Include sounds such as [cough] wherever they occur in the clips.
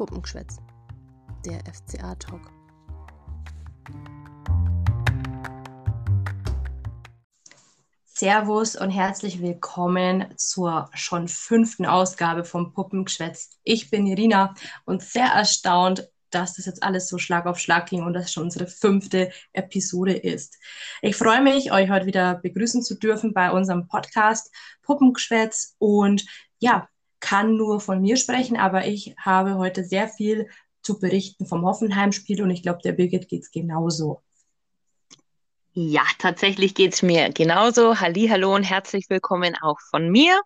Puppengeschwätz, der FCA-Talk. Servus und herzlich willkommen zur schon fünften Ausgabe vom Puppengeschwätz. Ich bin Irina und sehr erstaunt, dass das jetzt alles so Schlag auf Schlag ging und das schon unsere fünfte Episode ist. Ich freue mich, euch heute wieder begrüßen zu dürfen bei unserem Podcast Puppengeschwätz und ja, kann nur von mir sprechen, aber ich habe heute sehr viel zu berichten vom Hoffenheim-Spiel und ich glaube, der Birgit geht es genauso. Ja, tatsächlich geht es mir genauso. Hallo und herzlich willkommen auch von mir.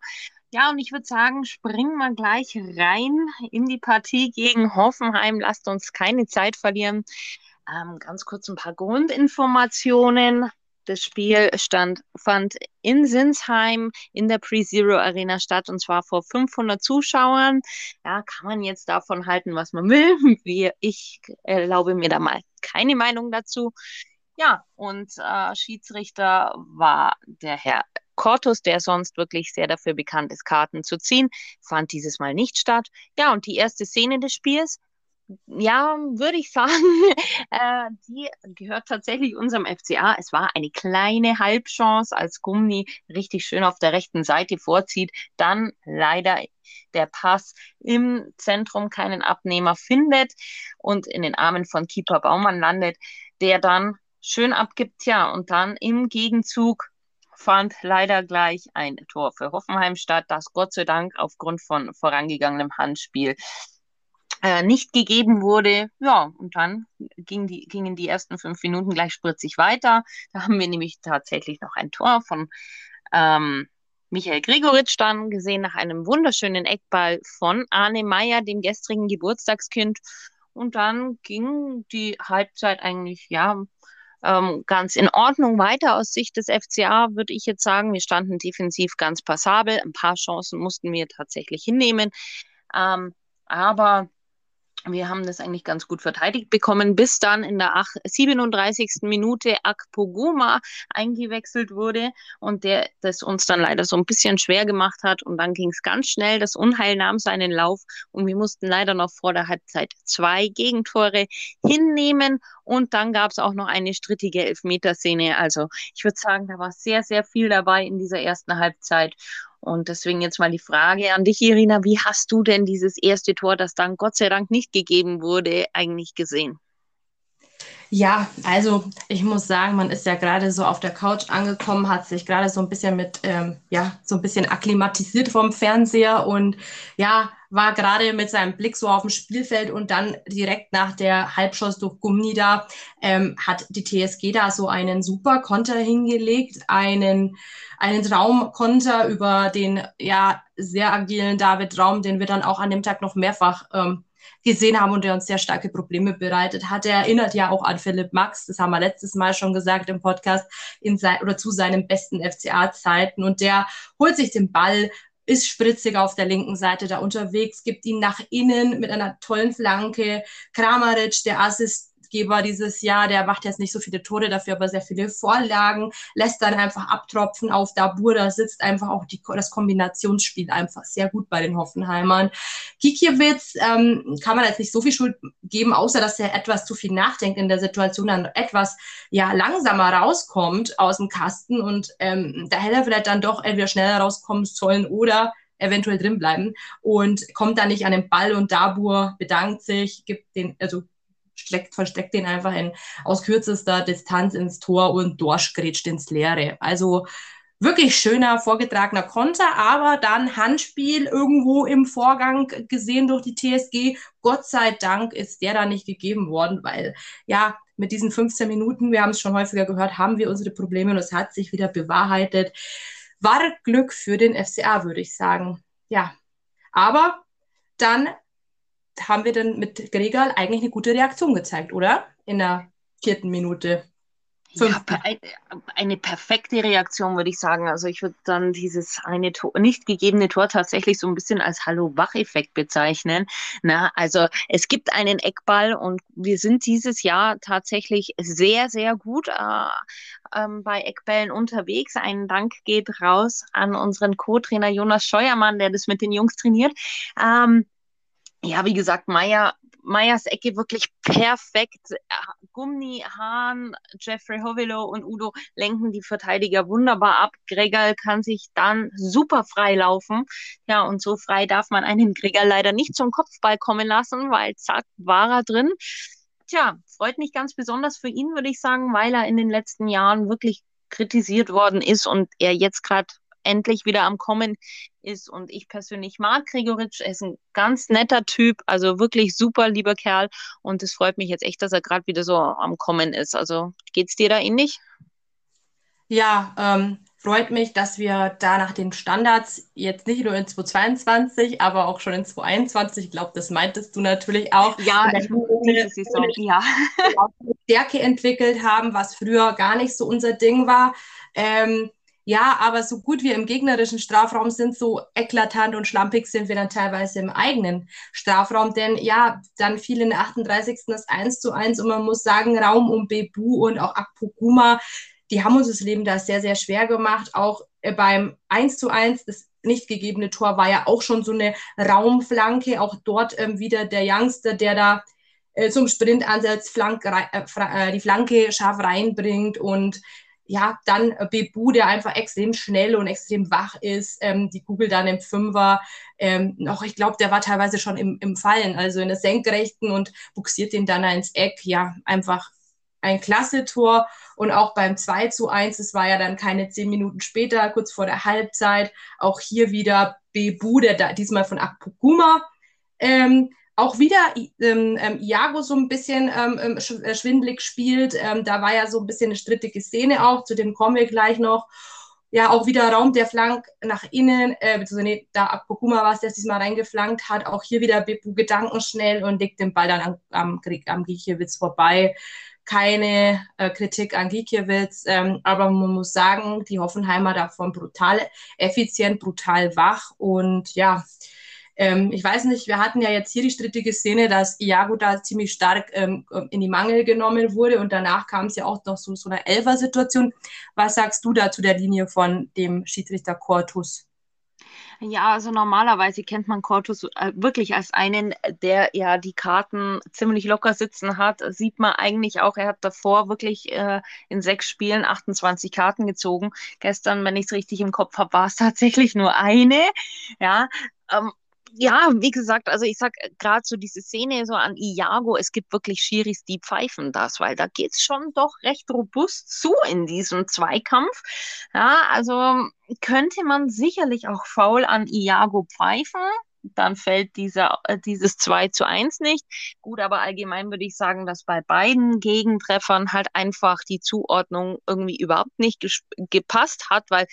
Ja, und ich würde sagen, springen wir gleich rein in die Partie gegen Hoffenheim. Lasst uns keine Zeit verlieren. Ähm, ganz kurz ein paar Grundinformationen. Das Spiel stand, fand in Sinsheim in der Pre-Zero Arena statt und zwar vor 500 Zuschauern. Ja, kann man jetzt davon halten, was man will. [laughs] Wie ich erlaube mir da mal keine Meinung dazu. Ja, und äh, Schiedsrichter war der Herr Cortus, der sonst wirklich sehr dafür bekannt ist, Karten zu ziehen, fand dieses Mal nicht statt. Ja, und die erste Szene des Spiels, ja, würde ich sagen, [laughs] äh, die gehört tatsächlich unserem FCA. Es war eine kleine Halbchance, als Gummi richtig schön auf der rechten Seite vorzieht. Dann leider der Pass im Zentrum keinen Abnehmer findet und in den Armen von Keeper Baumann landet, der dann schön abgibt. Ja, und dann im Gegenzug fand leider gleich ein Tor für Hoffenheim statt, das Gott sei Dank aufgrund von vorangegangenem Handspiel äh, nicht gegeben wurde. Ja, und dann ging die, gingen die ersten fünf Minuten gleich spritzig weiter. Da haben wir nämlich tatsächlich noch ein Tor von ähm, Michael Gregoritsch dann gesehen nach einem wunderschönen Eckball von Arne Meyer, dem gestrigen Geburtstagskind. Und dann ging die Halbzeit eigentlich, ja, ähm, ganz in Ordnung weiter aus Sicht des FCA, würde ich jetzt sagen. Wir standen defensiv ganz passabel. Ein paar Chancen mussten wir tatsächlich hinnehmen. Ähm, aber wir haben das eigentlich ganz gut verteidigt bekommen, bis dann in der 37. Minute Akpoguma eingewechselt wurde und der das uns dann leider so ein bisschen schwer gemacht hat. Und dann ging es ganz schnell. Das Unheil nahm seinen Lauf und wir mussten leider noch vor der Halbzeit zwei Gegentore hinnehmen. Und dann gab es auch noch eine strittige Elfmeterszene. Also ich würde sagen, da war sehr, sehr viel dabei in dieser ersten Halbzeit. Und deswegen jetzt mal die Frage an dich, Irina, wie hast du denn dieses erste Tor, das dann Gott sei Dank nicht gegeben wurde, eigentlich gesehen? Ja, also ich muss sagen, man ist ja gerade so auf der Couch angekommen, hat sich gerade so ein bisschen mit, ähm, ja, so ein bisschen akklimatisiert vom Fernseher und ja, war gerade mit seinem Blick so auf dem Spielfeld und dann direkt nach der Halbschuss durch Gummi da ähm, hat die TSG da so einen super Konter hingelegt, einen, einen Traumkonter über den ja sehr agilen David Raum, den wir dann auch an dem Tag noch mehrfach ähm, gesehen haben und der uns sehr starke Probleme bereitet hat. Er erinnert ja auch an Philipp Max, das haben wir letztes Mal schon gesagt im Podcast, in sein, oder zu seinen besten FCA-Zeiten. Und der holt sich den Ball, ist spritzig auf der linken Seite da unterwegs, gibt ihn nach innen mit einer tollen Flanke. Kramaric, der Assist, Geber dieses Jahr. Der macht jetzt nicht so viele Tore, dafür aber sehr viele Vorlagen, lässt dann einfach abtropfen auf Dabur. Da sitzt einfach auch die, das Kombinationsspiel einfach sehr gut bei den Hoffenheimern. Kikiewicz ähm, kann man jetzt nicht so viel Schuld geben, außer dass er etwas zu viel nachdenkt in der Situation, dann etwas ja langsamer rauskommt aus dem Kasten und ähm, da hätte er vielleicht dann doch entweder schneller rauskommen sollen oder eventuell drin bleiben und kommt dann nicht an den Ball und Dabur bedankt sich, gibt den, also steckt, versteckt den einfach in, aus kürzester Distanz ins Tor und durchgrätscht ins Leere. Also wirklich schöner vorgetragener Konter, aber dann Handspiel irgendwo im Vorgang gesehen durch die TSG. Gott sei Dank ist der da nicht gegeben worden, weil ja, mit diesen 15 Minuten, wir haben es schon häufiger gehört, haben wir unsere Probleme und es hat sich wieder bewahrheitet. War Glück für den FCA, würde ich sagen. Ja, aber dann haben wir dann mit Gregal eigentlich eine gute Reaktion gezeigt, oder? In der vierten Minute. Ja, eine perfekte Reaktion, würde ich sagen. Also ich würde dann dieses eine Tor, nicht gegebene Tor tatsächlich so ein bisschen als Hallo-Wach-Effekt bezeichnen. Na, also es gibt einen Eckball und wir sind dieses Jahr tatsächlich sehr, sehr gut äh, ähm, bei Eckbällen unterwegs. Ein Dank geht raus an unseren Co-Trainer Jonas Scheuermann, der das mit den Jungs trainiert. Ähm, ja, wie gesagt, Meier, Meyers Ecke wirklich perfekt. Gumni, Hahn, Jeffrey Hovelo und Udo lenken die Verteidiger wunderbar ab. Gregal kann sich dann super frei laufen. Ja, und so frei darf man einen Gregal leider nicht zum Kopfball kommen lassen, weil zack, war er drin. Tja, freut mich ganz besonders für ihn, würde ich sagen, weil er in den letzten Jahren wirklich kritisiert worden ist und er jetzt gerade endlich wieder am Kommen ist. Und ich persönlich mag Gregoritsch. Er ist ein ganz netter Typ, also wirklich super lieber Kerl. Und es freut mich jetzt echt, dass er gerade wieder so am Kommen ist. Also geht es dir da ähnlich? Ja, ähm, freut mich, dass wir da nach den Standards jetzt nicht nur in 2022, aber auch schon in 2021, ich glaube, das meintest du natürlich auch, ja, ich eine, Saison, ja. [laughs] Stärke entwickelt haben, was früher gar nicht so unser Ding war. Ähm, ja, aber so gut wir im gegnerischen Strafraum sind, so eklatant und schlampig sind wir dann teilweise im eigenen Strafraum. Denn ja, dann fiel in der 38. das 1 zu 1 und man muss sagen, Raum um Bebu und auch Akpoguma, die haben uns das Leben da sehr, sehr schwer gemacht. Auch äh, beim 1 zu 1, das nicht gegebene Tor war ja auch schon so eine Raumflanke. Auch dort ähm, wieder der Youngster, der da äh, zum Sprintansatz Flank, äh, äh, die Flanke scharf reinbringt und ja, dann äh, Bebu, der einfach extrem schnell und extrem wach ist, ähm, die Kugel dann im Fünfer, ähm, noch, ich glaube, der war teilweise schon im, im Fallen, also in der Senkrechten und buxiert den dann ins Eck. Ja, einfach ein klasse Tor. Und auch beim 2 zu 1, es war ja dann keine zehn Minuten später, kurz vor der Halbzeit, auch hier wieder Bebu, der da, diesmal von Akpokuma. Ähm, auch wieder ähm, ähm, Iago so ein bisschen ähm, ähm äh, schwindlig spielt. Ähm, da war ja so ein bisschen eine strittige Szene auch, zu dem kommen wir gleich noch. Ja, auch wieder Raum der Flank nach innen, äh, beziehungsweise nee, da Akpokuma war es, der es diesmal reingeflankt hat. Auch hier wieder Bepu gedankenschnell und legt den Ball dann am, am, am Gikiewicz vorbei. Keine äh, Kritik an Gikiewicz, ähm, aber man muss sagen, die Hoffenheimer davon brutal effizient, brutal wach und ja, ähm, ich weiß nicht, wir hatten ja jetzt hier die strittige Szene, dass Iago da ziemlich stark ähm, in die Mangel genommen wurde und danach kam es ja auch noch so, so eine Elfer-Situation. Was sagst du da zu der Linie von dem Schiedsrichter Cortus? Ja, also normalerweise kennt man Cortus äh, wirklich als einen, der ja die Karten ziemlich locker sitzen hat. Sieht man eigentlich auch, er hat davor wirklich äh, in sechs Spielen 28 Karten gezogen. Gestern, wenn ich es richtig im Kopf habe, war es [laughs] tatsächlich nur eine. Ja, ähm, ja, wie gesagt, also ich sag äh, gerade so diese Szene so an Iago, es gibt wirklich Schiris, die pfeifen das, weil da geht es schon doch recht robust zu in diesem Zweikampf. Ja, also könnte man sicherlich auch faul an Iago pfeifen. Dann fällt dieser, äh, dieses 2 zu 1 nicht. Gut, aber allgemein würde ich sagen, dass bei beiden Gegentreffern halt einfach die Zuordnung irgendwie überhaupt nicht gepasst hat, weil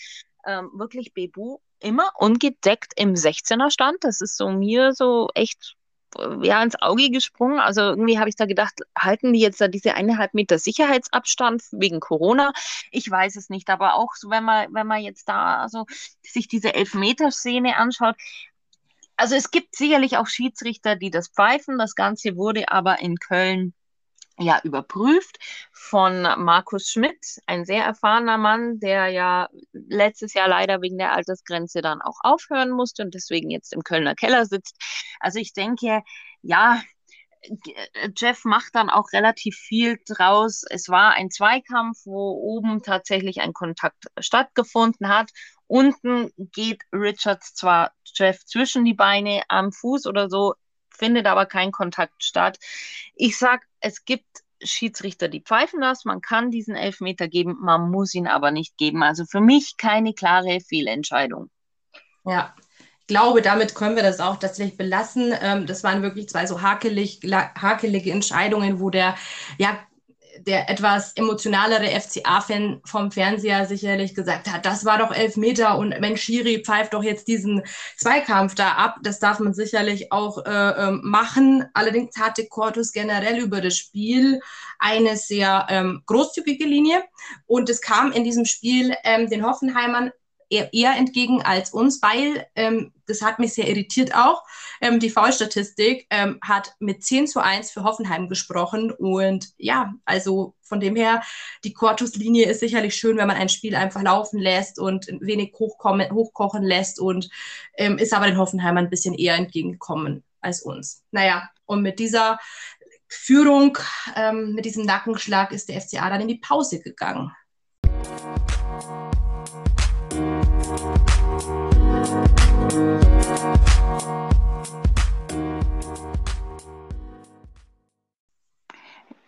ähm, wirklich Bebu immer ungedeckt im 16er stand. Das ist so mir so echt äh, ja, ins Auge gesprungen. Also irgendwie habe ich da gedacht, halten die jetzt da diese eineinhalb Meter Sicherheitsabstand wegen Corona? Ich weiß es nicht, aber auch so, wenn man, wenn man jetzt da also sich diese Elfmeterszene anschaut, also es gibt sicherlich auch Schiedsrichter, die das pfeifen. Das Ganze wurde aber in Köln ja überprüft von Markus Schmidt, ein sehr erfahrener Mann, der ja letztes Jahr leider wegen der Altersgrenze dann auch aufhören musste und deswegen jetzt im Kölner Keller sitzt. Also ich denke, ja, Jeff macht dann auch relativ viel draus. Es war ein Zweikampf, wo oben tatsächlich ein Kontakt stattgefunden hat. Unten geht Richards zwar Jeff zwischen die Beine am Fuß oder so, findet aber kein Kontakt statt. Ich sag, es gibt Schiedsrichter, die pfeifen das. Man kann diesen Elfmeter geben, man muss ihn aber nicht geben. Also für mich keine klare Fehlentscheidung. Ja, ich glaube, damit können wir das auch tatsächlich belassen. Ähm, das waren wirklich zwei so hakelig, hakelige Entscheidungen, wo der ja der etwas emotionalere FCA-Fan vom Fernseher sicherlich gesagt hat, das war doch elf Meter und Mensch, Schiri pfeift doch jetzt diesen Zweikampf da ab. Das darf man sicherlich auch äh, ähm, machen. Allerdings hatte Cortus generell über das Spiel eine sehr ähm, großzügige Linie und es kam in diesem Spiel ähm, den Hoffenheimern eher, eher entgegen als uns, weil ähm, das hat mich sehr irritiert auch. Ähm, die Foulstatistik ähm, hat mit 10 zu 1 für Hoffenheim gesprochen. Und ja, also von dem her, die Cortus-Linie ist sicherlich schön, wenn man ein Spiel einfach laufen lässt und wenig hochkommen, hochkochen lässt und ähm, ist aber den Hoffenheimern ein bisschen eher entgegengekommen. als uns. Naja, und mit dieser Führung, ähm, mit diesem Nackenschlag ist der FCA dann in die Pause gegangen.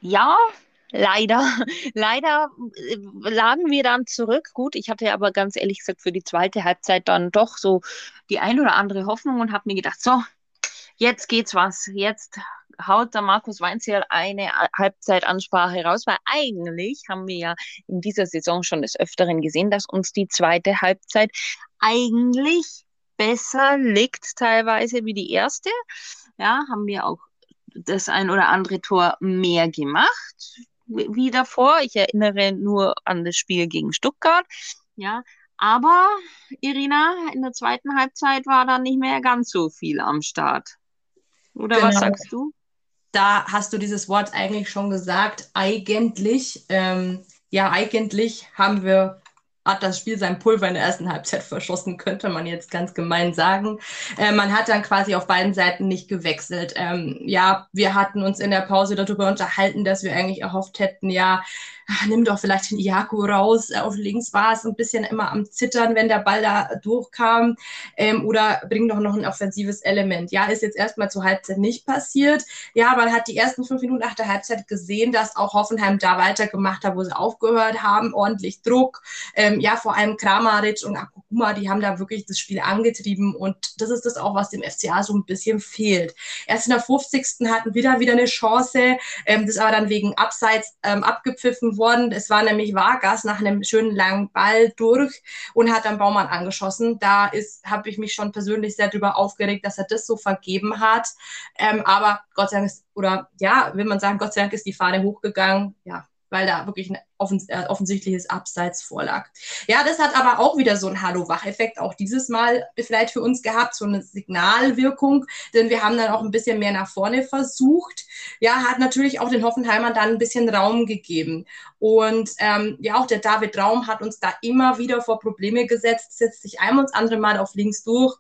Ja, leider, [laughs] leider äh, lagen wir dann zurück. Gut, ich hatte aber ganz ehrlich gesagt für die zweite Halbzeit dann doch so die ein oder andere Hoffnung und habe mir gedacht, so, jetzt geht's was. Jetzt haut der Markus Weinzierl eine Halbzeitansprache raus, weil eigentlich haben wir ja in dieser Saison schon des Öfteren gesehen, dass uns die zweite Halbzeit eigentlich besser liegt teilweise wie die erste. Ja, haben wir auch das ein oder andere Tor mehr gemacht wie davor. Ich erinnere nur an das Spiel gegen Stuttgart. Ja, aber Irina, in der zweiten Halbzeit war da nicht mehr ganz so viel am Start. Oder genau. was sagst du? Da hast du dieses Wort eigentlich schon gesagt. Eigentlich, ähm, ja, eigentlich haben wir hat das Spiel sein Pulver in der ersten Halbzeit verschossen, könnte man jetzt ganz gemein sagen. Äh, man hat dann quasi auf beiden Seiten nicht gewechselt. Ähm, ja, wir hatten uns in der Pause darüber unterhalten, dass wir eigentlich erhofft hätten, ja, ach, nimm doch vielleicht den Iago raus. Auf links war es ein bisschen immer am Zittern, wenn der Ball da durchkam. Ähm, oder bring doch noch ein offensives Element. Ja, ist jetzt erstmal zur Halbzeit nicht passiert. Ja, man hat die ersten fünf Minuten nach der Halbzeit gesehen, dass auch Hoffenheim da weitergemacht hat, wo sie aufgehört haben. Ordentlich Druck. Ähm, ja, vor allem Kramaric und Akuguma, die haben da wirklich das Spiel angetrieben. Und das ist das auch, was dem FCA so ein bisschen fehlt. Erst in der 50. hatten wir da wieder eine Chance. Ähm, das aber dann wegen Abseits ähm, abgepfiffen worden. Es war nämlich Vargas nach einem schönen langen Ball durch und hat dann Baumann angeschossen. Da habe ich mich schon persönlich sehr darüber aufgeregt, dass er das so vergeben hat. Ähm, aber Gott sei Dank ist, oder ja, will man sagen, Gott sei Dank ist die Fahne hochgegangen. Ja, weil da wirklich ein offens äh, offensichtliches Abseits vorlag. Ja, das hat aber auch wieder so einen Hallo-Wach-Effekt, auch dieses Mal vielleicht für uns gehabt, so eine Signalwirkung, denn wir haben dann auch ein bisschen mehr nach vorne versucht. Ja, hat natürlich auch den Hoffenheimern dann ein bisschen Raum gegeben. Und ähm, ja, auch der David Raum hat uns da immer wieder vor Probleme gesetzt, setzt sich ein und andere Mal auf links durch.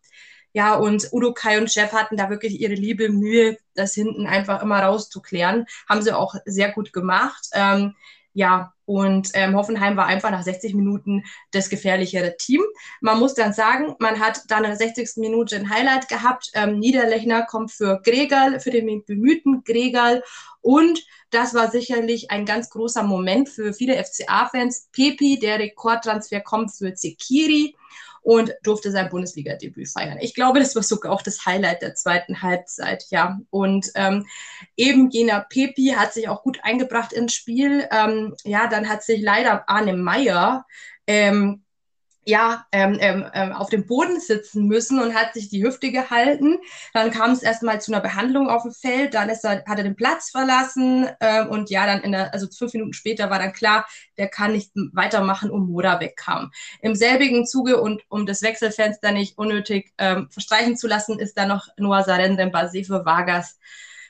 Ja, und Udo, Kai und Chef hatten da wirklich ihre liebe Mühe, das hinten einfach immer rauszuklären. Haben sie auch sehr gut gemacht. Ähm, ja, und ähm, Hoffenheim war einfach nach 60 Minuten das gefährlichere Team. Man muss dann sagen, man hat dann in der 60. Minute ein Highlight gehabt. Ähm, Niederlechner kommt für Gregal, für den bemühten Gregal. Und das war sicherlich ein ganz großer Moment für viele FCA-Fans. Pepi, der Rekordtransfer, kommt für Zekiri und durfte sein Bundesliga-Debüt feiern. Ich glaube, das war sogar auch das Highlight der zweiten Halbzeit, ja. Und ähm, eben jener Pepi hat sich auch gut eingebracht ins Spiel. Ähm, ja, dann hat sich leider Arne Meyer ähm, ja, ähm, ähm, ähm, auf dem Boden sitzen müssen und hat sich die Hüfte gehalten. Dann kam es erstmal zu einer Behandlung auf dem Feld, dann ist er, hat er den Platz verlassen ähm, und ja, dann in der, also fünf Minuten später war dann klar, der kann nicht weitermachen und Moda wegkam. Im selbigen Zuge und um das Wechselfenster nicht unnötig ähm, verstreichen zu lassen, ist dann noch Noah Sarendem Basé für Vargas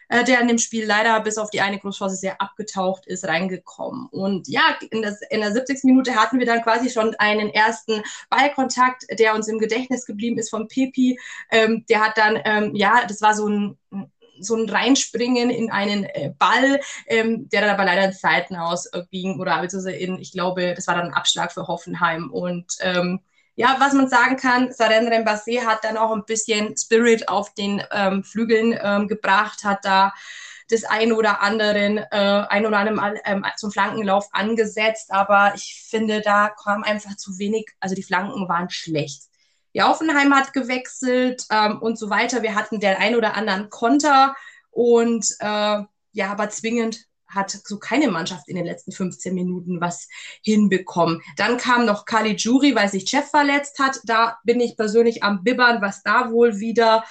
äh, der in dem Spiel leider bis auf die eine Großchance sehr abgetaucht ist, reingekommen. Und ja, in, das, in der 70. Minute hatten wir dann quasi schon einen ersten Ballkontakt, der uns im Gedächtnis geblieben ist von Pepi. Ähm, der hat dann, ähm, ja, das war so ein so ein Reinspringen in einen äh, Ball, ähm, der dann aber leider in Seiten ausging oder beziehungsweise in, ich glaube, das war dann ein Abschlag für Hoffenheim und ähm, ja, was man sagen kann, Saren Rembassé hat dann auch ein bisschen Spirit auf den ähm, Flügeln ähm, gebracht, hat da das ein oder anderen, äh, ein oder anderen ähm, zum Flankenlauf angesetzt, aber ich finde, da kam einfach zu wenig, also die Flanken waren schlecht. Ja, Offenheim hat gewechselt ähm, und so weiter. Wir hatten den ein oder anderen Konter und äh, ja, aber zwingend hat so keine Mannschaft in den letzten 15 Minuten was hinbekommen. Dann kam noch Kali Juri, weil sich Chef verletzt hat. Da bin ich persönlich am Bibbern, was da wohl wieder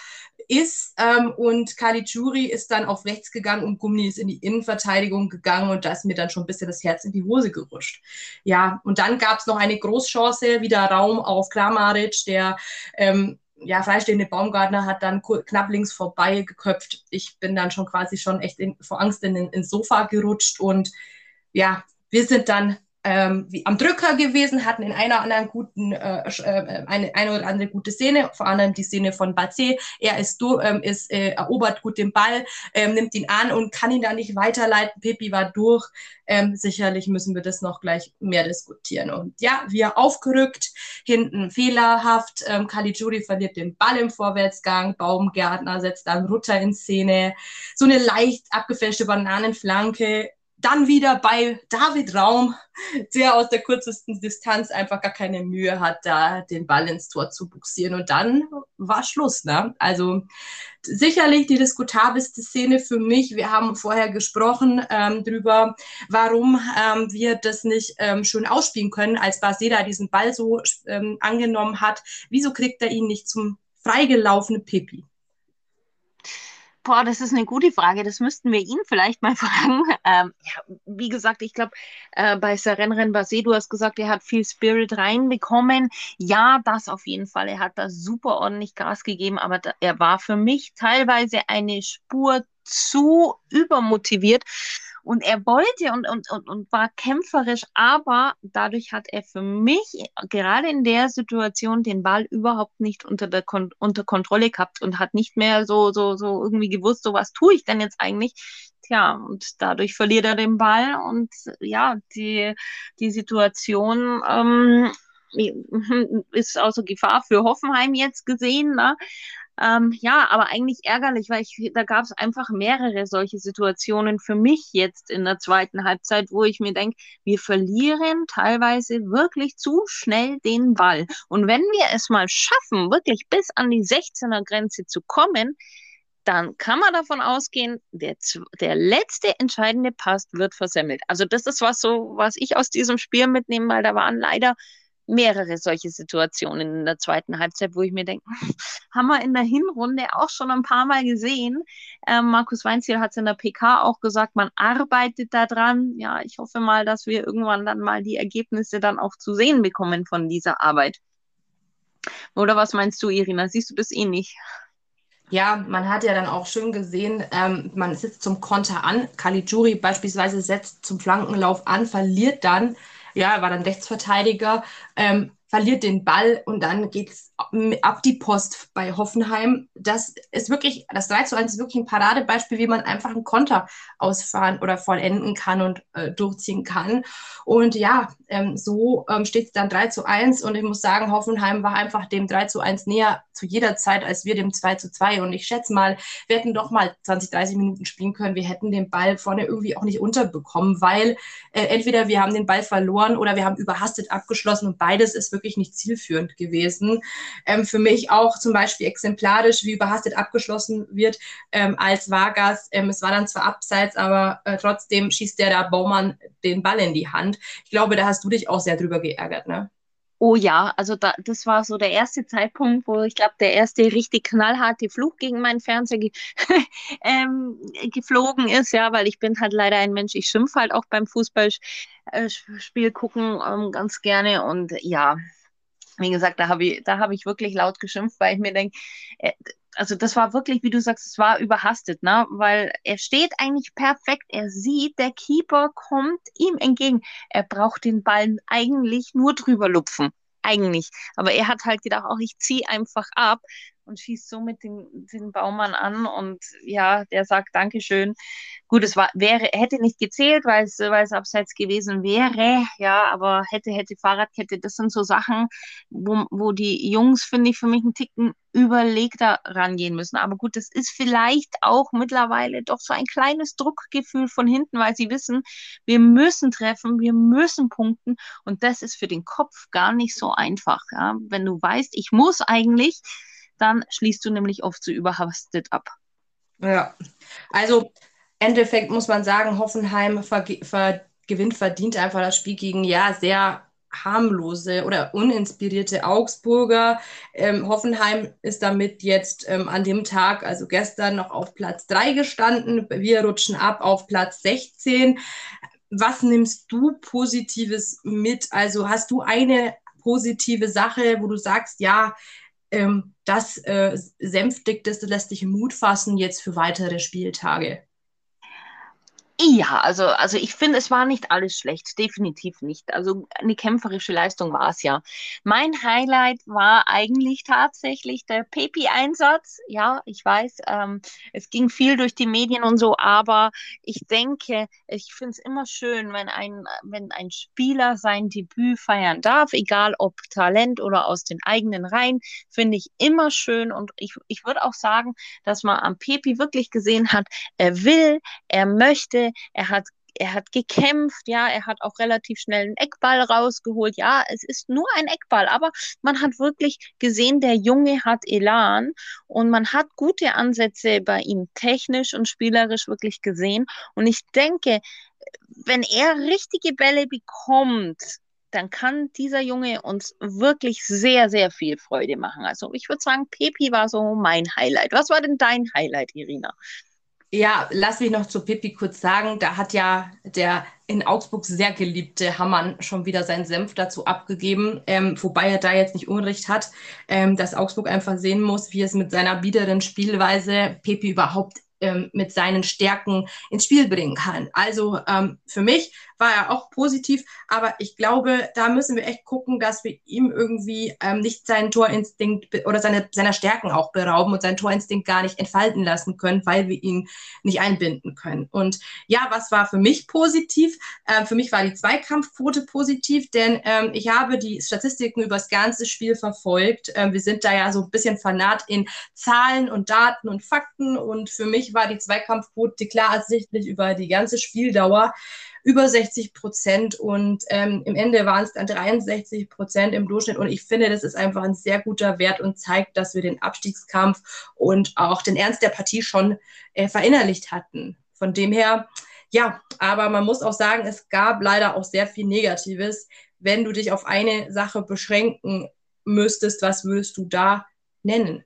ist. Ähm, und Kali Juri ist dann auf rechts gegangen und Gummi ist in die Innenverteidigung gegangen und da ist mir dann schon ein bisschen das Herz in die Hose gerutscht. Ja, und dann gab es noch eine Großchance, wieder Raum auf Kramaric, der ähm, ja, freistehende Baumgartner hat dann knapp links vorbei geköpft. Ich bin dann schon quasi schon echt in, vor Angst in, ins Sofa gerutscht und ja, wir sind dann ähm, wie am Drücker gewesen, hatten in einer anderen guten, äh, äh, eine, eine oder andere gute Szene, vor allem die Szene von Batze. Er ist, do, ähm, ist äh, erobert gut den Ball, ähm, nimmt ihn an und kann ihn da nicht weiterleiten. Pippi war durch. Ähm, sicherlich müssen wir das noch gleich mehr diskutieren. Und ja, wir aufgerückt, hinten fehlerhaft. Ähm, Caligiuri verliert den Ball im Vorwärtsgang. Baumgärtner setzt dann Rutter in Szene. So eine leicht abgefälschte Bananenflanke dann wieder bei David Raum, der aus der kürzesten Distanz einfach gar keine Mühe hat, da den Ball ins Tor zu buxieren. Und dann war Schluss. Ne? Also sicherlich die diskutabelste Szene für mich. Wir haben vorher gesprochen ähm, drüber, warum ähm, wir das nicht ähm, schön ausspielen können, als Baseda diesen Ball so ähm, angenommen hat. Wieso kriegt er ihn nicht zum freigelaufenen Pipi? Boah, das ist eine gute Frage. Das müssten wir ihn vielleicht mal [laughs] fragen. Ähm, ja, wie gesagt, ich glaube, äh, bei Serenren Basé, du hast gesagt, er hat viel Spirit reinbekommen. Ja, das auf jeden Fall. Er hat da super ordentlich Gas gegeben, aber da, er war für mich teilweise eine Spur zu übermotiviert. Und er wollte und, und, und, und war kämpferisch, aber dadurch hat er für mich gerade in der Situation den Ball überhaupt nicht unter, der Kon unter Kontrolle gehabt und hat nicht mehr so, so, so irgendwie gewusst, so was tue ich denn jetzt eigentlich? Tja, und dadurch verliert er den Ball und ja, die, die Situation ähm, [laughs] ist außer Gefahr für Hoffenheim jetzt gesehen. Ne? Ähm, ja, aber eigentlich ärgerlich, weil ich, da gab es einfach mehrere solche Situationen für mich jetzt in der zweiten Halbzeit, wo ich mir denke, wir verlieren teilweise wirklich zu schnell den Ball. Und wenn wir es mal schaffen, wirklich bis an die 16er Grenze zu kommen, dann kann man davon ausgehen, der, der letzte entscheidende Pass wird versemmelt. Also das ist was so, was ich aus diesem Spiel mitnehme, weil da waren leider mehrere solche Situationen in der zweiten Halbzeit, wo ich mir denke, [laughs] haben wir in der Hinrunde auch schon ein paar Mal gesehen. Ähm, Markus Weinziel hat es in der PK auch gesagt, man arbeitet daran. Ja, ich hoffe mal, dass wir irgendwann dann mal die Ergebnisse dann auch zu sehen bekommen von dieser Arbeit. Oder was meinst du, Irina? Siehst du das ähnlich? Ja, man hat ja dann auch schön gesehen, ähm, man sitzt zum Konter an. Caligiuri beispielsweise setzt zum Flankenlauf an, verliert dann ja, er war dann Rechtsverteidiger, ähm, verliert den Ball und dann geht es ab die Post bei Hoffenheim. Das ist wirklich, das 3 zu 1 ist wirklich ein Paradebeispiel, wie man einfach einen Konter ausfahren oder vollenden kann und äh, durchziehen kann. Und ja, ähm, so ähm, steht es dann 3 zu 1 und ich muss sagen, Hoffenheim war einfach dem 3 zu 1 näher zu jeder Zeit als wir dem 2 zu 2. Und ich schätze mal, wir hätten doch mal 20, 30 Minuten spielen können. Wir hätten den Ball vorne irgendwie auch nicht unterbekommen, weil äh, entweder wir haben den Ball verloren oder wir haben überhastet abgeschlossen und beides ist wirklich nicht zielführend gewesen. Ähm, für mich auch zum Beispiel exemplarisch, wie überhastet abgeschlossen wird ähm, als Vargas. Ähm, es war dann zwar abseits, aber äh, trotzdem schießt der da Baumann den Ball in die Hand. Ich glaube, da hast du dich auch sehr drüber geärgert, ne? Oh ja, also da, das war so der erste Zeitpunkt, wo ich glaube, der erste richtig knallharte Fluch gegen meinen Fernseher ge [laughs] ähm, geflogen ist, ja, weil ich bin halt leider ein Mensch, ich schimpfe halt auch beim Fußballspiel äh, gucken ähm, ganz gerne und ja, wie gesagt, da habe ich, da habe ich wirklich laut geschimpft, weil ich mir denke, äh, also das war wirklich, wie du sagst, es war überhastet, ne? Weil er steht eigentlich perfekt. Er sieht, der Keeper kommt ihm entgegen. Er braucht den Ball eigentlich nur drüber lupfen. Eigentlich. Aber er hat halt gedacht, auch ich ziehe einfach ab und schießt somit den, den Baumann an und ja, der sagt Dankeschön. Gut, es war, wäre, hätte nicht gezählt, weil es, weil es abseits gewesen wäre, ja, aber hätte, hätte Fahrradkette, das sind so Sachen, wo, wo die Jungs, finde ich, für mich einen Ticken überlegter rangehen müssen. Aber gut, das ist vielleicht auch mittlerweile doch so ein kleines Druckgefühl von hinten, weil sie wissen, wir müssen treffen, wir müssen punkten und das ist für den Kopf gar nicht so einfach. Ja? Wenn du weißt, ich muss eigentlich, dann schließt du nämlich oft so überhastet ab. Ja, also Endeffekt muss man sagen, Hoffenheim gewinnt verdient einfach das Spiel gegen ja sehr harmlose oder uninspirierte Augsburger. Ähm, Hoffenheim ist damit jetzt ähm, an dem Tag, also gestern, noch auf Platz 3 gestanden. Wir rutschen ab auf Platz 16. Was nimmst du Positives mit? Also hast du eine positive Sache, wo du sagst, ja, ähm, das äh, sänftigt es, lässt dich Mut fassen jetzt für weitere Spieltage? Ja, also, also ich finde, es war nicht alles schlecht, definitiv nicht. Also eine kämpferische Leistung war es ja. Mein Highlight war eigentlich tatsächlich der Pepi-Einsatz. Ja, ich weiß, ähm, es ging viel durch die Medien und so, aber ich denke, ich finde es immer schön, wenn ein, wenn ein Spieler sein Debüt feiern darf, egal ob Talent oder aus den eigenen Reihen, finde ich immer schön. Und ich, ich würde auch sagen, dass man am Pepi wirklich gesehen hat, er will, er möchte, er hat er hat gekämpft, ja, er hat auch relativ schnell einen Eckball rausgeholt. Ja, es ist nur ein Eckball, aber man hat wirklich gesehen, der Junge hat Elan und man hat gute Ansätze bei ihm technisch und spielerisch wirklich gesehen. Und ich denke, wenn er richtige Bälle bekommt, dann kann dieser Junge uns wirklich sehr, sehr viel Freude machen. Also ich würde sagen, Pepi war so mein Highlight. Was war denn dein Highlight, Irina? Ja, lass mich noch zu Pippi kurz sagen. Da hat ja der in Augsburg sehr geliebte Hammann schon wieder seinen Senf dazu abgegeben, ähm, wobei er da jetzt nicht Unrecht hat, ähm, dass Augsburg einfach sehen muss, wie es mit seiner biederen Spielweise Pepi überhaupt ähm, mit seinen Stärken ins Spiel bringen kann. Also ähm, für mich war er auch positiv, aber ich glaube, da müssen wir echt gucken, dass wir ihm irgendwie ähm, nicht seinen Torinstinkt oder seine, seiner Stärken auch berauben und seinen Torinstinkt gar nicht entfalten lassen können, weil wir ihn nicht einbinden können. Und ja, was war für mich positiv? Ähm, für mich war die Zweikampfquote positiv, denn ähm, ich habe die Statistiken über das ganze Spiel verfolgt. Ähm, wir sind da ja so ein bisschen fanat in Zahlen und Daten und Fakten und für mich war die Zweikampfquote klar ersichtlich über die ganze Spieldauer über 60 Prozent und ähm, im Ende waren es dann 63 Prozent im Durchschnitt. Und ich finde, das ist einfach ein sehr guter Wert und zeigt, dass wir den Abstiegskampf und auch den Ernst der Partie schon äh, verinnerlicht hatten. Von dem her, ja, aber man muss auch sagen, es gab leider auch sehr viel Negatives. Wenn du dich auf eine Sache beschränken müsstest, was würdest du da nennen?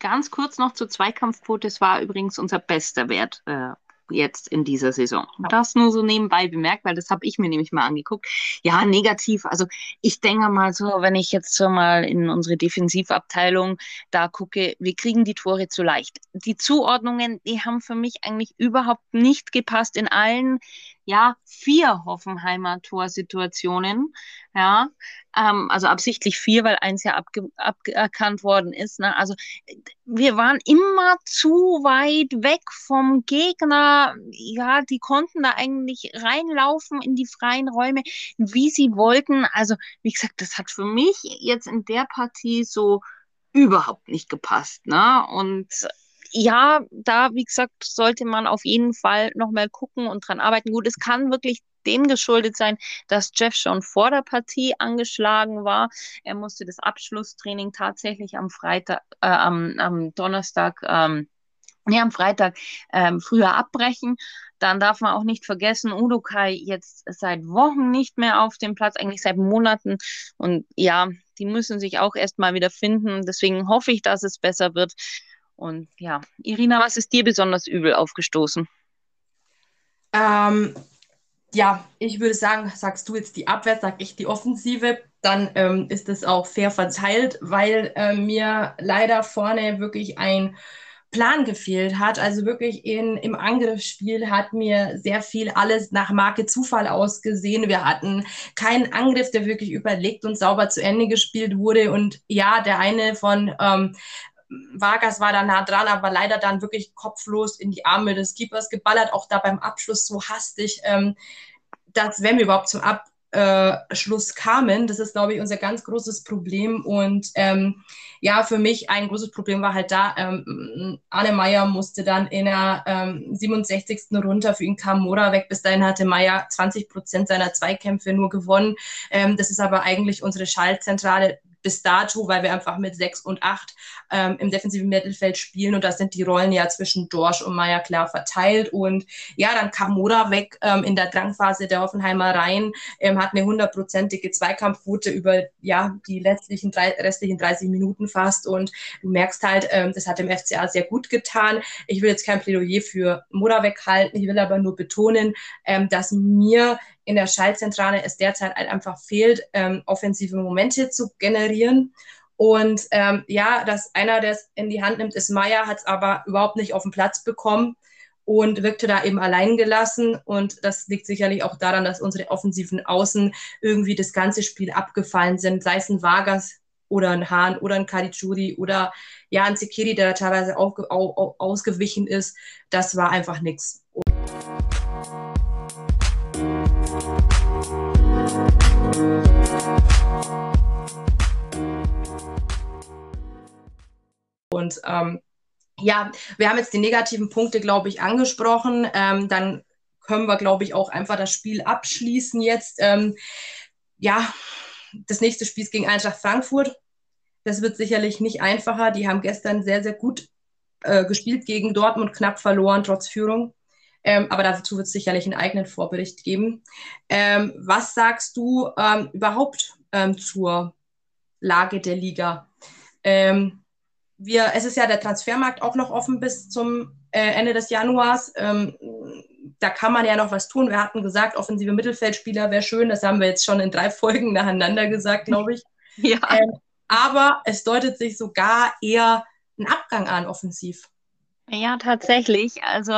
Ganz kurz noch zur Zweikampfquote. Es war übrigens unser bester Wert äh, jetzt in dieser Saison. Das nur so nebenbei bemerkt, weil das habe ich mir nämlich mal angeguckt. Ja, negativ. Also ich denke mal so, wenn ich jetzt so mal in unsere Defensivabteilung da gucke, wir kriegen die Tore zu leicht. Die Zuordnungen, die haben für mich eigentlich überhaupt nicht gepasst in allen ja, vier Hoffenheimer Torsituationen. Ja, ähm, also absichtlich vier, weil eins ja abge worden ist. Ne? Also wir waren immer zu weit weg vom Gegner. Ja, die konnten da eigentlich reinlaufen in die freien Räume, wie sie wollten. Also, wie gesagt, das hat für mich jetzt in der Partie so überhaupt nicht gepasst. Ne? Und ja, da, wie gesagt, sollte man auf jeden Fall nochmal gucken und dran arbeiten. Gut, es kann wirklich dem geschuldet sein, dass Jeff schon vor der Partie angeschlagen war. Er musste das Abschlusstraining tatsächlich am Freitag, äh, am, am Donnerstag, ähm, nee, am Freitag ähm, früher abbrechen. Dann darf man auch nicht vergessen, Udokai jetzt seit Wochen nicht mehr auf dem Platz, eigentlich seit Monaten. Und ja, die müssen sich auch erstmal wieder finden. Deswegen hoffe ich, dass es besser wird. Und ja, Irina, was ist dir besonders übel aufgestoßen? Ähm, ja, ich würde sagen, sagst du jetzt die Abwehr, sag ich die Offensive, dann ähm, ist es auch fair verteilt, weil äh, mir leider vorne wirklich ein Plan gefehlt hat. Also wirklich in, im Angriffsspiel hat mir sehr viel alles nach Marke Zufall ausgesehen. Wir hatten keinen Angriff, der wirklich überlegt und sauber zu Ende gespielt wurde. Und ja, der eine von ähm, Vargas war da nah dran, aber leider dann wirklich kopflos in die Arme des Keepers geballert, auch da beim Abschluss so hastig, ähm, dass wenn wir überhaupt zum Abschluss kamen, das ist, glaube ich, unser ganz großes Problem. Und ähm, ja, für mich ein großes Problem war halt da, ähm, Arne Meyer musste dann in der ähm, 67. runter, für ihn kam Mora weg. Bis dahin hatte Meyer 20 Prozent seiner Zweikämpfe nur gewonnen. Ähm, das ist aber eigentlich unsere Schaltzentrale bis dato, weil wir einfach mit sechs und acht ähm, im defensiven Mittelfeld spielen und da sind die Rollen ja zwischen Dorsch und Meier klar verteilt. Und ja, dann kam Moda weg ähm, in der Drangphase der Hoffenheimer Reihen, ähm, hat eine hundertprozentige Zweikampfquote über ja, die letztlichen drei, restlichen 30 Minuten fast. Und du merkst halt, ähm, das hat dem FCA sehr gut getan. Ich will jetzt kein Plädoyer für Moda weghalten, ich will aber nur betonen, ähm, dass mir in der Schaltzentrale es derzeit halt einfach fehlt, ähm, offensive Momente zu generieren. Und ähm, ja, dass einer das in die Hand nimmt, ist Meier, hat es aber überhaupt nicht auf den Platz bekommen. und wirkte da eben allein gelassen. Und das liegt sicherlich auch daran, dass unsere offensiven Außen irgendwie das ganze Spiel abgefallen sind, sei es ein Vargas oder ein Hahn oder ein Karichuri oder ja, ein Zekiri, der teilweise auch, auch, ausgewichen ist. Das war einfach nichts. Und ähm, ja, wir haben jetzt die negativen Punkte, glaube ich, angesprochen. Ähm, dann können wir, glaube ich, auch einfach das Spiel abschließen jetzt. Ähm, ja, das nächste Spiel ist gegen Eintracht Frankfurt. Das wird sicherlich nicht einfacher. Die haben gestern sehr, sehr gut äh, gespielt gegen Dortmund, knapp verloren, trotz Führung. Ähm, aber dazu wird es sicherlich einen eigenen Vorbericht geben. Ähm, was sagst du ähm, überhaupt ähm, zur Lage der Liga? Ähm, wir, es ist ja der Transfermarkt auch noch offen bis zum äh, Ende des Januars. Ähm, da kann man ja noch was tun. Wir hatten gesagt, offensive Mittelfeldspieler wäre schön. Das haben wir jetzt schon in drei [laughs] Folgen nacheinander gesagt, glaube ich. [laughs] ja. Aber es deutet sich sogar eher ein Abgang an, offensiv. Ja, tatsächlich. Also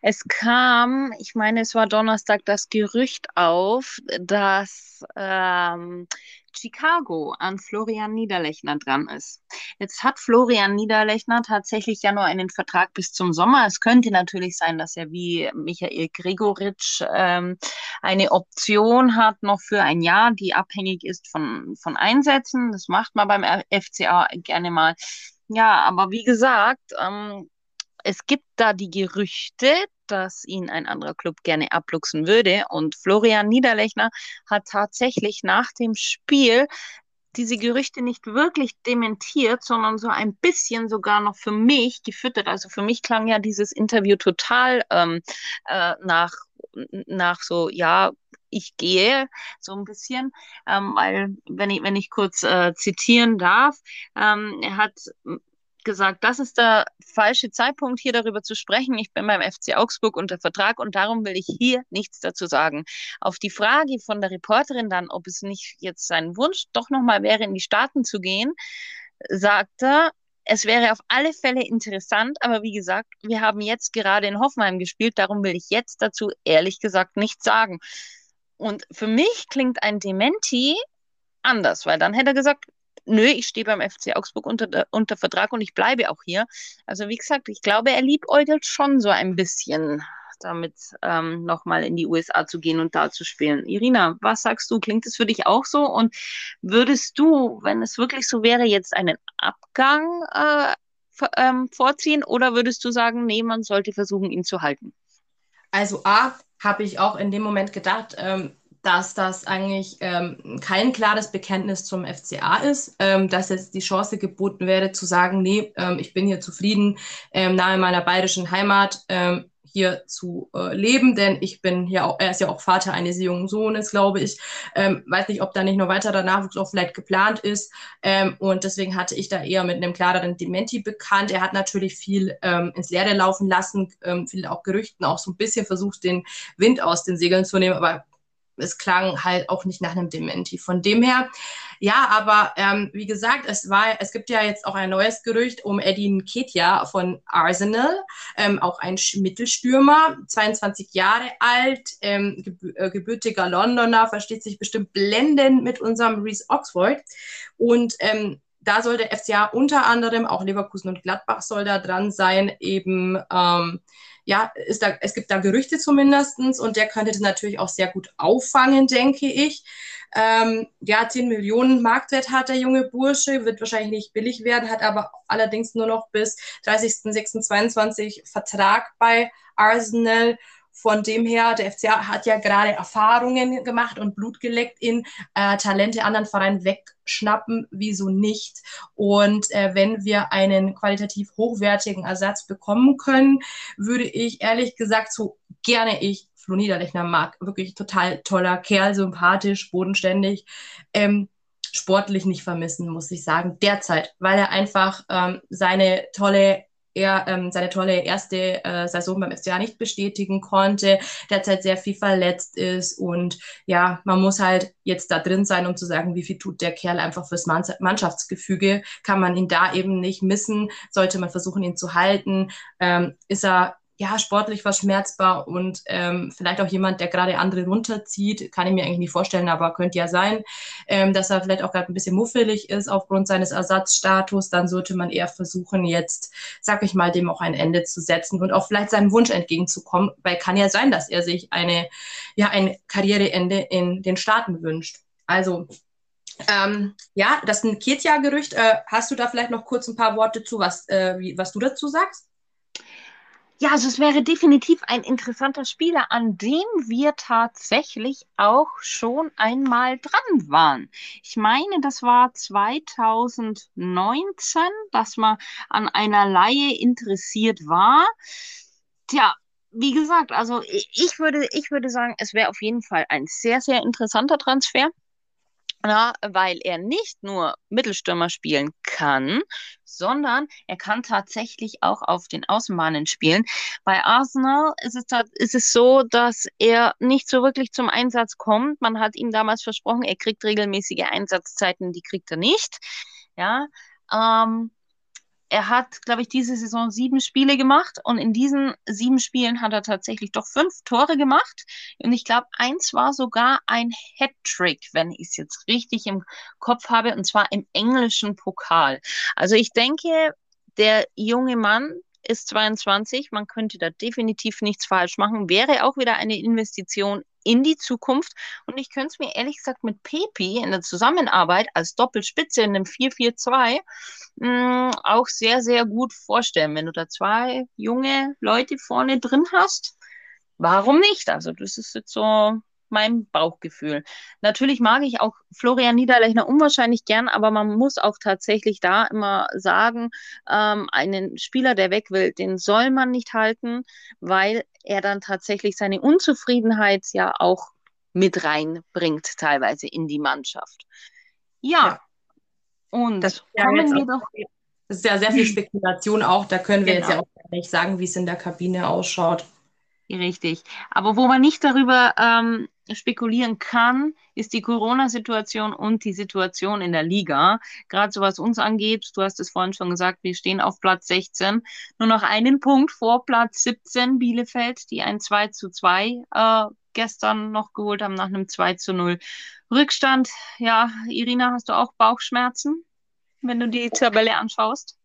es kam, ich meine, es war Donnerstag das Gerücht auf, dass ähm, Chicago an Florian Niederlechner dran ist. Jetzt hat Florian Niederlechner tatsächlich ja nur einen Vertrag bis zum Sommer. Es könnte natürlich sein, dass er wie Michael Gregoritsch ähm, eine Option hat noch für ein Jahr, die abhängig ist von, von Einsätzen. Das macht man beim FCA gerne mal. Ja, aber wie gesagt, ähm, es gibt da die Gerüchte, dass ihn ein anderer Club gerne abluchsen würde. Und Florian Niederlechner hat tatsächlich nach dem Spiel diese Gerüchte nicht wirklich dementiert, sondern so ein bisschen sogar noch für mich gefüttert. Also für mich klang ja dieses Interview total ähm, äh, nach, nach so, ja, ich gehe so ein bisschen, ähm, weil wenn ich, wenn ich kurz äh, zitieren darf, ähm, er hat gesagt, das ist der falsche Zeitpunkt, hier darüber zu sprechen. Ich bin beim FC Augsburg unter Vertrag und darum will ich hier nichts dazu sagen. Auf die Frage von der Reporterin dann, ob es nicht jetzt sein Wunsch doch nochmal wäre, in die Staaten zu gehen, sagte, es wäre auf alle Fälle interessant, aber wie gesagt, wir haben jetzt gerade in Hoffenheim gespielt, darum will ich jetzt dazu ehrlich gesagt nichts sagen. Und für mich klingt ein Dementi anders, weil dann hätte er gesagt, nö, ich stehe beim FC Augsburg unter, unter Vertrag und ich bleibe auch hier. Also wie gesagt, ich glaube, er liebäugelt schon so ein bisschen damit ähm, nochmal in die USA zu gehen und da zu spielen. Irina, was sagst du? Klingt es für dich auch so? Und würdest du, wenn es wirklich so wäre, jetzt einen Abgang äh, ähm, vorziehen oder würdest du sagen, nee, man sollte versuchen, ihn zu halten? Also A, habe ich auch in dem Moment gedacht, ähm, dass das eigentlich ähm, kein klares Bekenntnis zum FCA ist, ähm, dass jetzt die Chance geboten wäre zu sagen, nee, ähm, ich bin hier zufrieden, ähm, nahe meiner bayerischen Heimat ähm, hier zu äh, leben, denn ich bin hier auch, er ist ja auch Vater eines jungen Sohnes, glaube ich. Ähm, weiß nicht, ob da nicht noch weiterer Nachwuchs auch vielleicht geplant ist. und deswegen hatte ich da eher mit einem klareren Dementi bekannt. Er hat natürlich viel ins Leere laufen lassen, viel auch Gerüchten, auch so ein bisschen versucht, den Wind aus den Segeln zu nehmen, aber es klang halt auch nicht nach einem Dementi. Von dem her, ja, aber ähm, wie gesagt, es war, es gibt ja jetzt auch ein neues Gerücht um Edin Ketja von Arsenal, ähm, auch ein Mittelstürmer, 22 Jahre alt, ähm, äh, gebürtiger Londoner, versteht sich bestimmt blendend mit unserem Reese Oxford und ähm, da soll der FCA unter anderem, auch Leverkusen und Gladbach soll da dran sein, eben ähm, ja, ist da, es gibt da Gerüchte zumindest und der könnte das natürlich auch sehr gut auffangen, denke ich. Ähm, ja, 10 Millionen Marktwert hat der junge Bursche, wird wahrscheinlich nicht billig werden, hat aber allerdings nur noch bis 30.06.22 Vertrag bei Arsenal von dem her, der FCA hat ja gerade Erfahrungen gemacht und Blut geleckt in äh, Talente anderen Vereinen wegschnappen, wieso nicht? Und äh, wenn wir einen qualitativ hochwertigen Ersatz bekommen können, würde ich ehrlich gesagt so gerne ich Flo Niederlechner mag. Wirklich total toller Kerl, sympathisch, bodenständig. Ähm, sportlich nicht vermissen, muss ich sagen, derzeit, weil er einfach ähm, seine tolle er ähm, seine tolle erste äh, Saison beim FCA nicht bestätigen konnte, derzeit sehr viel verletzt ist und ja, man muss halt jetzt da drin sein, um zu sagen, wie viel tut der Kerl einfach fürs Mannschaftsgefüge, kann man ihn da eben nicht missen, sollte man versuchen, ihn zu halten, ähm, ist er ja, sportlich verschmerzbar und ähm, vielleicht auch jemand, der gerade andere runterzieht, kann ich mir eigentlich nicht vorstellen, aber könnte ja sein, ähm, dass er vielleicht auch gerade ein bisschen muffelig ist aufgrund seines Ersatzstatus, dann sollte man eher versuchen, jetzt, sag ich mal, dem auch ein Ende zu setzen und auch vielleicht seinem Wunsch entgegenzukommen, weil kann ja sein, dass er sich eine, ja, ein Karriereende in den Staaten wünscht. Also ähm, ja, das ist ein Ketja-Gerücht. Äh, hast du da vielleicht noch kurz ein paar Worte zu, was, äh, wie, was du dazu sagst? Ja, also es wäre definitiv ein interessanter Spieler, an dem wir tatsächlich auch schon einmal dran waren. Ich meine, das war 2019, dass man an einer Laie interessiert war. Tja, wie gesagt, also ich würde, ich würde sagen, es wäre auf jeden Fall ein sehr, sehr interessanter Transfer. Ja, weil er nicht nur Mittelstürmer spielen kann, sondern er kann tatsächlich auch auf den Außenbahnen spielen. Bei Arsenal ist es, ist es so, dass er nicht so wirklich zum Einsatz kommt. Man hat ihm damals versprochen, er kriegt regelmäßige Einsatzzeiten, die kriegt er nicht. Ja, ähm, er hat, glaube ich, diese Saison sieben Spiele gemacht und in diesen sieben Spielen hat er tatsächlich doch fünf Tore gemacht. Und ich glaube, eins war sogar ein Hattrick, wenn ich es jetzt richtig im Kopf habe, und zwar im englischen Pokal. Also ich denke, der junge Mann ist 22, man könnte da definitiv nichts falsch machen, wäre auch wieder eine Investition in die Zukunft. Und ich könnte es mir ehrlich gesagt mit Pepi in der Zusammenarbeit als Doppelspitze in einem 4-4-2 mm, auch sehr, sehr gut vorstellen. Wenn du da zwei junge Leute vorne drin hast, warum nicht? Also das ist jetzt so mein Bauchgefühl. Natürlich mag ich auch Florian Niederlechner unwahrscheinlich gern, aber man muss auch tatsächlich da immer sagen, ähm, einen Spieler, der weg will, den soll man nicht halten, weil er dann tatsächlich seine Unzufriedenheit ja auch mit reinbringt, teilweise in die Mannschaft. Ja, ja. und das kommen wir doch. Das ist ja sehr viel [clears throat] Spekulation auch. Da können wir genau. jetzt ja auch nicht sagen, wie es in der Kabine ausschaut. Richtig. Aber wo man nicht darüber ähm, spekulieren kann, ist die Corona-Situation und die Situation in der Liga. Gerade so was uns angeht, du hast es vorhin schon gesagt, wir stehen auf Platz 16, nur noch einen Punkt vor Platz 17 Bielefeld, die ein 2 zu 2 äh, gestern noch geholt haben nach einem 2 zu 0 Rückstand. Ja, Irina, hast du auch Bauchschmerzen, wenn du die Tabelle anschaust?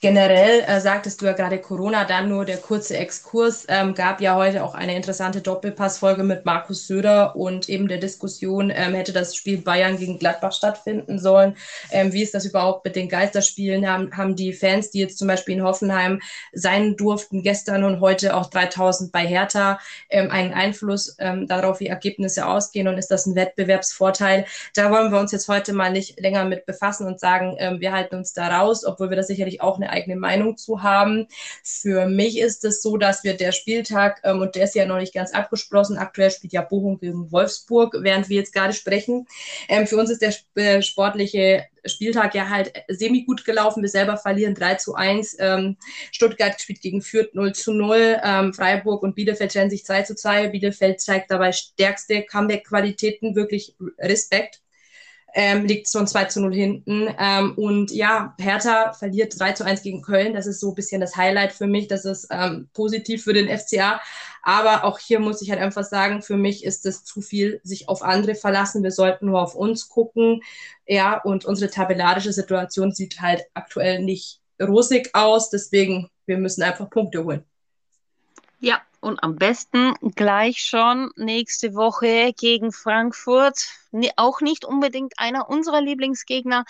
Generell äh, sagtest du ja gerade Corona, dann nur der kurze Exkurs. Ähm, gab ja heute auch eine interessante Doppelpassfolge mit Markus Söder und eben der Diskussion, ähm, hätte das Spiel Bayern gegen Gladbach stattfinden sollen. Ähm, wie ist das überhaupt mit den Geisterspielen? Haben, haben die Fans, die jetzt zum Beispiel in Hoffenheim sein durften, gestern und heute auch 3000 bei Hertha, ähm, einen Einfluss ähm, darauf, wie Ergebnisse ausgehen? Und ist das ein Wettbewerbsvorteil? Da wollen wir uns jetzt heute mal nicht länger mit befassen und sagen, ähm, wir halten uns da raus, obwohl wir das sicherlich auch eine eigene Meinung zu haben. Für mich ist es so, dass wir der Spieltag, ähm, und der ist ja noch nicht ganz abgeschlossen, aktuell spielt ja Bochum gegen Wolfsburg, während wir jetzt gerade sprechen. Ähm, für uns ist der äh, sportliche Spieltag ja halt semi gut gelaufen. Wir selber verlieren 3 zu 1. Ähm, Stuttgart spielt gegen Fürth 0 zu 0. Ähm, Freiburg und Bielefeld trennen sich 2 zu 2. Bielefeld zeigt dabei stärkste Comeback-Qualitäten, wirklich Respekt ähm, liegt schon 2 zu 0 hinten. Ähm, und ja, Hertha verliert 3 zu 1 gegen Köln. Das ist so ein bisschen das Highlight für mich. Das ist ähm, positiv für den FCA. Aber auch hier muss ich halt einfach sagen, für mich ist es zu viel, sich auf andere verlassen. Wir sollten nur auf uns gucken. Ja, und unsere tabellarische Situation sieht halt aktuell nicht rosig aus. Deswegen, wir müssen einfach Punkte holen. Ja, und am besten gleich schon nächste Woche gegen Frankfurt. Auch nicht unbedingt einer unserer Lieblingsgegner,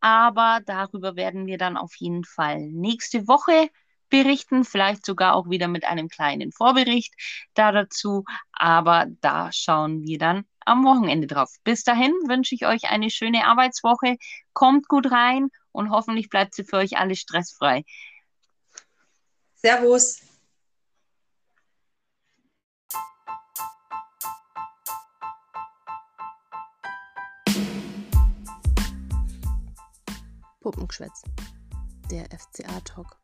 aber darüber werden wir dann auf jeden Fall nächste Woche berichten, vielleicht sogar auch wieder mit einem kleinen Vorbericht da dazu, aber da schauen wir dann am Wochenende drauf. Bis dahin wünsche ich euch eine schöne Arbeitswoche, kommt gut rein und hoffentlich bleibt sie für euch alle stressfrei. Servus. Puppengeschwätz. Der FCA-Talk.